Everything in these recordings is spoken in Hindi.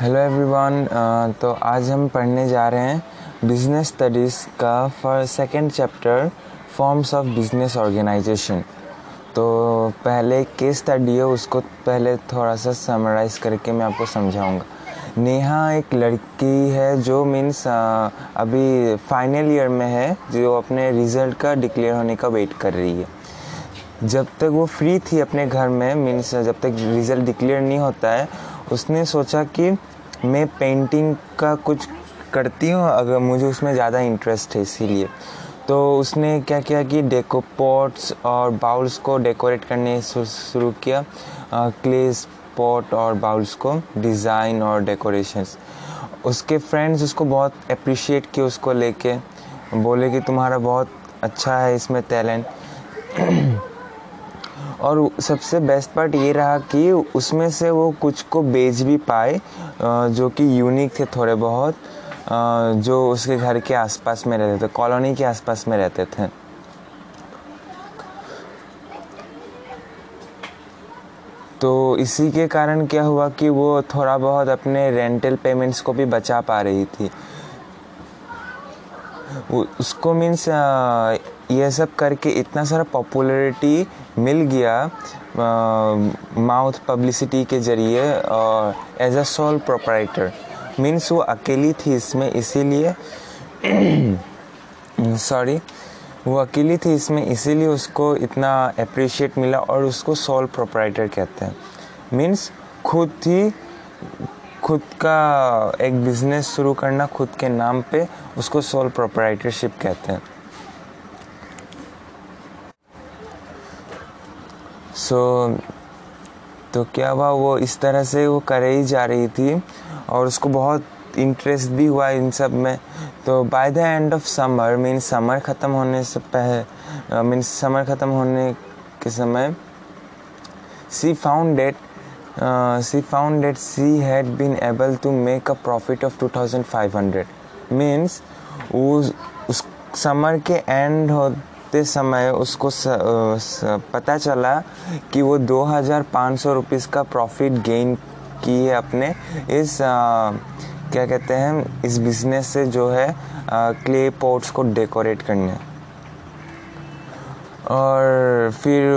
हेलो एवरीवन तो आज हम पढ़ने जा रहे हैं बिज़नेस स्टडीज़ का for second chapter forms of business organisation तो पहले केस स्टडी है, उसको पहले थोड़ा सा समराइज़ करके मैं आपको समझाऊँगा। नेहा एक लड़की है जो मीन्स अभी फाइनल ईयर में है, जो अपने रिज़ल्ट का डिक्लेयर होने का वेट कर रही है। जब तक वो फ्री थी अपने घर में मीन्स जब तक रिज़ल्ट डिक्लेयर नहीं होता है उसने सोचा कि मैं पेंटिंग का कुछ करती हूँ, अगर मुझे उसमें ज़्यादा इंटरेस्ट है इसीलिए। तो उसने क्या किया कि डेको पॉट्स और बाउल्स को डेकोरेट करने शुरू किया। क्लेस पॉट और बाउल्स को डिज़ाइन और डेकोरेशंस उसके फ्रेंड्स उसको बहुत अप्रिशिएट किए उसको लेके। बोले कि तुम्हारा बहुत अच्छा है इसमें टैलेंट और सबसे बेस्ट पार्ट ये रहा कि उसमें से वो कुछ को बेच भी पाए जो कि यूनिक थे थोड़े बहुत जो उसके घर के आसपास में रहते थे कॉलोनी के आसपास में रहते थे। तो इसी के कारण क्या हुआ कि वो थोड़ा बहुत अपने रेंटल पेमेंट्स को भी बचा पा रही थी। उसको मीन्स ये सब करके इतना सारा पॉपुलरिटी मिल गया माउथ पब्लिसिटी के ज़रिए और as a sole proprietor means वो अकेली थी इसमें, इसीलिए सॉरी वो अकेली थी इसमें, इसीलिए उसको इतना अप्रिशिएट मिला और उसको सोल प्रोपराइटर कहते हैं. मीन्स खुद ही, खुद का एक बिज़नेस शुरू करना, खुद के नाम पे उसको सोल प्रोपराइटरशिप कहते हैं. सो so, तो क्या हुआ वो इस तरह से वो करे ही जा रही थी और उसको बहुत इंटरेस्ट भी हुआ इन सब में। तो by the end of summer mean summer ख़त्म होने से पहले मीन समर ख़त्म होने के समय she found that she found that she had been able to make a profit of 2500 means उस समर के एंड होते समय उसको स, स, पता चला कि वो दो हज़ार पाँच सौ रुपीज़ का प्रॉफिट गेन की है अपने इस आ, क्या कहते हैं इस बिज़नेस से जो है आ, क्ले पॉट्स को डेकोरेट करने। और फिर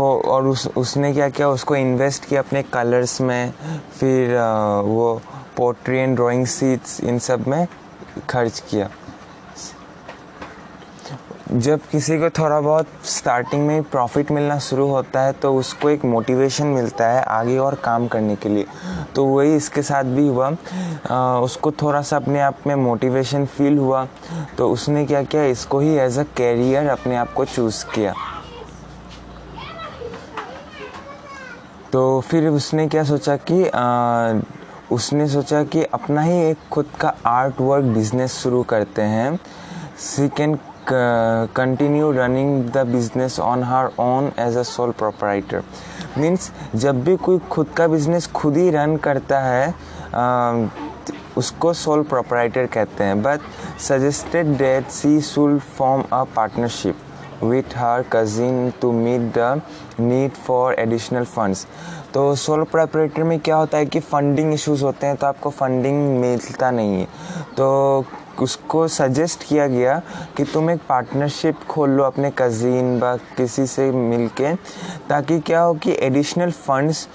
और उस उसने क्या किया उसको इन्वेस्ट किया अपने कलर्स में फिर आ, वो पोट्री एंड ड्राइंग सीट्स इन सब में खर्च किया। जब किसी को थोड़ा बहुत स्टार्टिंग में प्रॉफिट मिलना शुरू होता है तो उसको एक मोटिवेशन मिलता है आगे और काम करने के लिए। तो वही इसके साथ भी हुआ। आ, उसको थोड़ा सा अपने आप में मोटिवेशन फील हुआ। तो उसने क्या किया? इसको ही एज अ कैरियर अपने आप को चूज़ किया। तो फिर उसने क्या सोचा कि आ, उसने सोचा कि अपना ही एक खुद का आर्ट वर्क बिज़नेस शुरू करते हैं। She can continue running the business on her own as a sole proprietor means जब भी कोई खुद का बिज़नेस खुद ही रन करता है uh, उसको सोल प्रोपराइटर कहते हैं। But suggested that she should form a partnership with her cousin to meet the need for additional funds तो सोल प्रोपरेटर में क्या होता है कि फंडिंग इश्यूज़ होते हैं तो आपको फंडिंग मिलता नहीं है। तो उसको सजेस्ट किया गया कि तुम एक पार्टनरशिप खोल लो अपने कज़िन व किसी से मिल के ताकि क्या हो कि एडिशनल फंड्स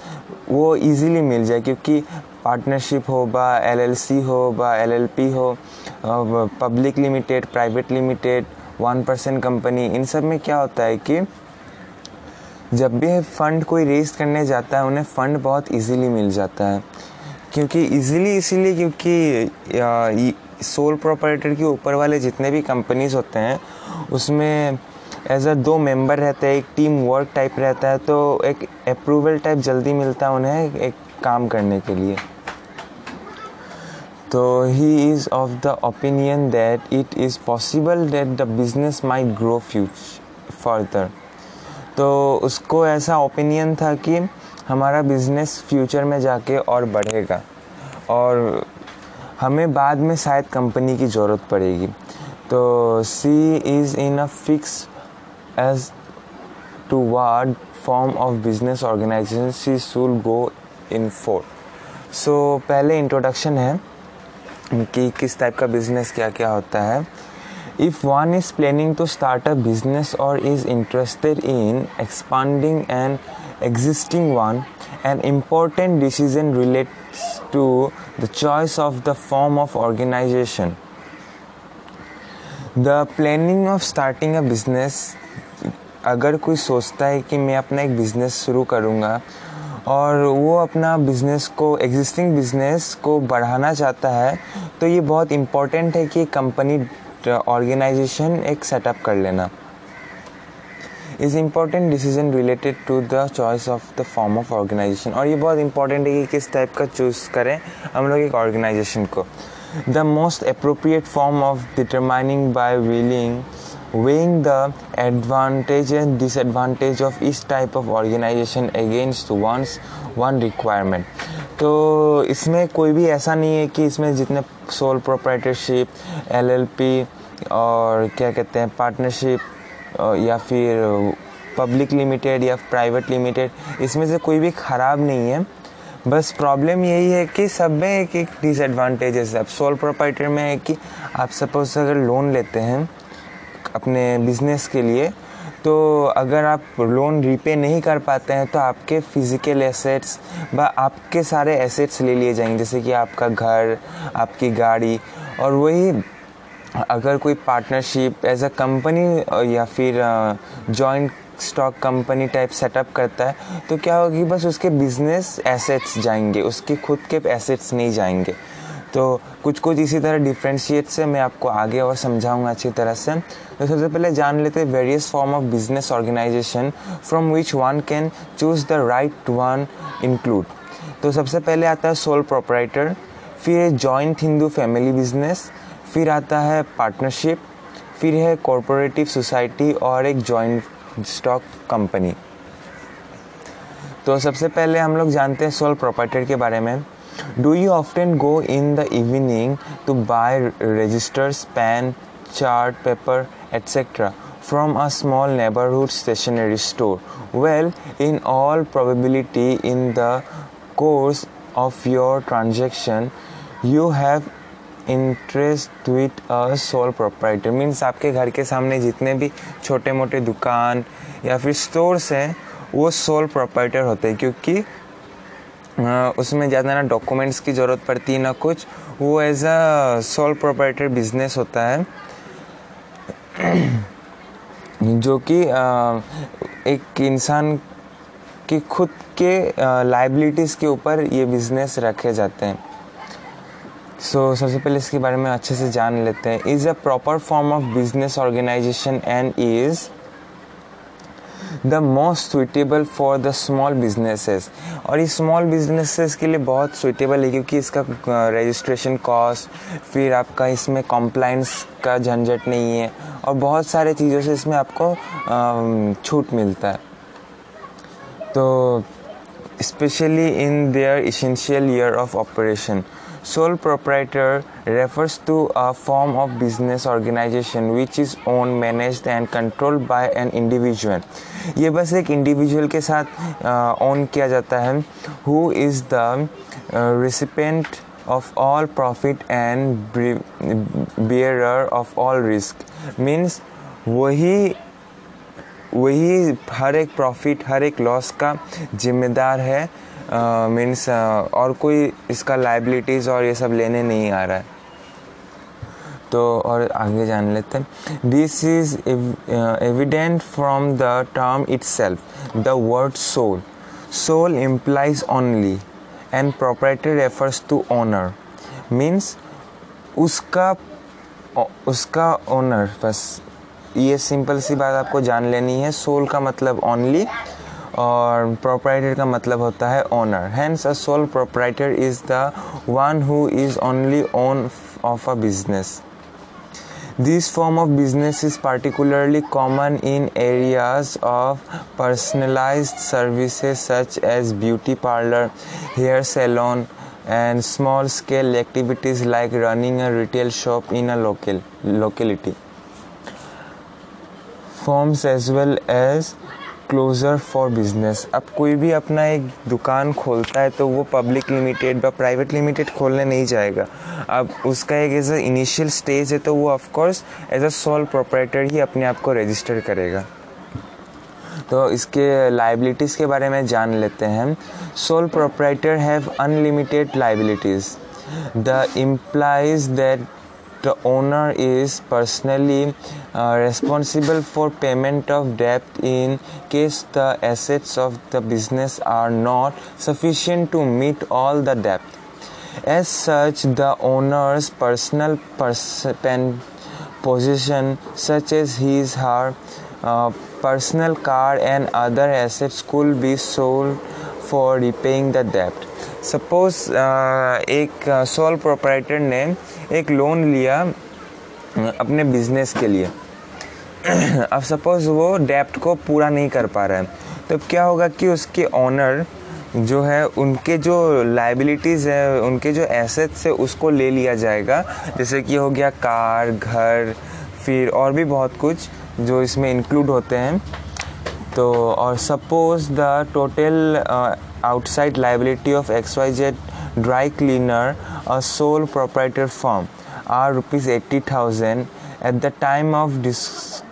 वो इजीली मिल जाए, क्योंकि पार्टनरशिप हो बा एलएलसी हो बा एलएलपी हो public limited private limited one person company इन सब में क्या होता है कि जब भी फ़ंड कोई रेज करने जाता है, उन्हें फ़ंड बहुत इजीली मिल जाता है। क्योंकि इजीली इसीलिए क्योंकि सोल प्रोपरेटर के ऊपर वाले जितने भी कंपनीज़ होते हैं, उसमें एज अ दो मेंबर रहते हैं, एक टीम वर्क टाइप रहता है तो एक अप्रूवल टाइप जल्दी मिलता है उन्हें एक काम करने के लिए। तो he is of the opinion that it is possible that the business may grow future further तो उसको ऐसा ओपिनियन था कि हमारा बिज़नेस फ्यूचर में जाके और बढ़ेगा। और हमें बाद में शायद कंपनी की ज़रूरत पड़ेगी। तो she is in a fix as toward form of business organisation she shall go in for so पहले इंट्रोडक्शन है कि किस टाइप का बिज़नेस क्या क्या होता है। If one is planning to start a business और is interested in expanding an existing one an important decision relates to the choice of the form of organisation the planning of starting a business अगर कोई सोचता है कि मैं अपना एक बिज़नेस शुरू करूँगा, और वो अपना बिज़नेस को एग्जिस्टिंग बिज़नेस को बढ़ाना चाहता है तो ये बहुत इम्पोर्टेंट है कि कंपनी ऑर्गेनाइजेशन एक सेटअप कर लेना। Is important decision related to the choice of the form of organisation और ये बहुत इंपॉर्टेंट है कि किस टाइप का चूज़ करें हम लोग एक ऑर्गेनाइजेशन को। The most appropriate form of determining by willing weighing the advantage and disadvantage of each type of organization against one's one requirement. तो इसमें कोई भी ऐसा नहीं है कि इसमें जितने सोल प्रोप्राइटरशिप एलएलपी और क्या कहते हैं पार्टनरशिप या फिर पब्लिक लिमिटेड या प्राइवेट लिमिटेड इसमें से कोई भी ख़राब नहीं है। बस प्रॉब्लम यही है कि सब में एक एक डिसएडवांटेजेस है। अब सोल प्रोप्राइटर में है कि आप सपोज़ अगर लोन लेते हैं अपने बिज़नेस के लिए तो अगर आप लोन रीपे नहीं कर पाते हैं तो आपके फ़िज़िकल एसेट्स व आपके सारे एसेट्स ले लिए जाएँगे। जैसे कि आपका घर, आपकी गाड़ी और वही अगर कोई पार्टनरशिप एज अ कंपनी या फिर joint stock company type setup करता है तो क्या होगी, बस उसके बिज़नेस एसेट्स जाएँगे, उसके खुद के एसेट्स नहीं जाएँगे। तो कुछ कुछ इसी तरह डिफ्रेंशिएट से मैं आपको आगे और समझाऊँगा अच्छी तरह से। तो सबसे पहले जान लेते हैं various form of business organisation from which one can choose the right one include तो सबसे पहले आता है सोल प्रोपराइटर फिर जॉइंट हिंदू फैमिली बिज़नेस फिर आता है पार्टनरशिप फिर है कॉरपोरेटिव सोसाइटी और एक जॉइंट स्टॉक कंपनी तो सबसे पहले हम लोग जानते हैं सोल प्रॉपर्टी के बारे में. Do you often go in the evening to buy registers pen chart paper etcetera from a small neighbourhood stationery store well in all probability in the course of your transaction you have interest with a sole proprietor means आपके घर के सामने जितने भी छोटे मोटे दुकान या फिर स्टोर्स हैं, वो सोल प्रोपराइटर होते हैं क्योंकि उसमें ज़्यादा ना डॉक्यूमेंट्स की ज़रूरत पड़ती है ना कुछ, वो as a sole proprietor business होता है। जो कि एक इंसान की खुद के लाइबिलिटीज़ के ऊपर ये बिज़नेस रखे जाते हैं। सो so, सबसे पहले इसके बारे में अच्छे से जान लेते हैं। Is a proper form of business organisation and is the most suitable for the small businesses और ये स्मॉल बिजनेसेस के लिए बहुत सुइटेबल है क्योंकि इसका रजिस्ट्रेशन कॉस्ट फिर आपका इसमें कॉम्प्लाइंस का झंझट नहीं है और बहुत सारे चीज़ों से इसमें आपको छूट मिलता है। तो specially in their essential year of operation Sole proprietor refers to a form of business organization which is owned, managed and controlled by an individual. ये बस एक इंडिविजुअल के साथ ओन uh, किया जाता है who is the recipient of all profit and bearer of all risk means वही वही हर एक प्रॉफिट हर एक लॉस का जिम्मेदार है मीन्स और कोई इसका लाइबिलिटीज़ और ये सब लेने नहीं आ रहा है। तो और आगे जान लेते हैं। This is evident from the term itself the word sole sole implies only and proprietor refers to owner means उसका उसका ओनर बस, ये सिंपल सी बात आपको जान लेनी है। सोल का मतलब ओनली और प्रोपराइटर का मतलब होता है owner hence a sole proprietor is the one who is only own of a business this form of business is particularly common in areas of personalised services such as beauty parlour hair salon and small scale activities like running a retail shop in a locality forms as well as closure for business अब कोई भी अपना एक दुकान खोलता है तो वो पब्लिक लिमिटेड या प्राइवेट लिमिटेड खोलने नहीं जाएगा। अब उसका एक एज अ इनिशियल स्टेज है तो वो of course as a sole proprietor ही अपने आप को रजिस्टर करेगा। तो इसके लाइबिलिटीज़ के बारे में जान लेते हैं। Sole proprietor have unlimited liabilities the implies that the owner is personally uh, responsible for payment of debt in case the assets of the business are not sufficient to meet all the debt. As such, the owner's personal pers- possession, such as his her uh, personal car and other assets, could be sold for repaying the debt. Suppose uh, एक सोल uh, प्रोपराइटर ने एक लोन लिया uh, अपने बिज़नेस के लिए। अब सपोज़ वो डेप्ट को पूरा नहीं कर पा रहा है तो क्या होगा कि उसके ऑनर जो है उनके जो लाइबिलिटीज़ है उनके जो एसेट्स है उसको ले लिया जाएगा। जैसे कि हो गया कार घर फिर और भी बहुत कुछ जो इसमें इंक्लूड होते हैं। तो और suppose the total outside liability of XYZ dry cleaner, a sole proprietor firm, are rupees 80,000 at the time of dis-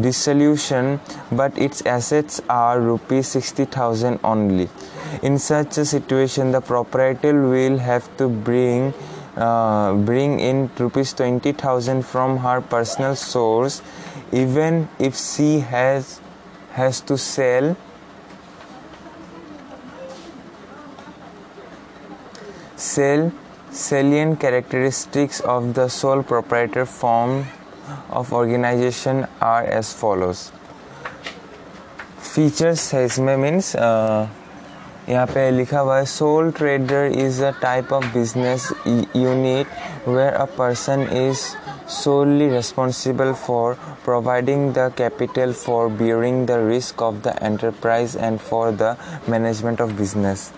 dissolution, but its assets are rupees 60,000 only. In such a situation, the proprietor will have to bring uh, bring in rupees 20,000 from her personal source, even if she has has to sell Sell salient characteristics of the sole proprietor form of organization are as follows. Features है इसमें मीन्स यहाँ पे लिखा हुआ है sole trader is a type of business unit where a person is solely responsible for providing the capital for bearing the risk of the enterprise and for the management of business.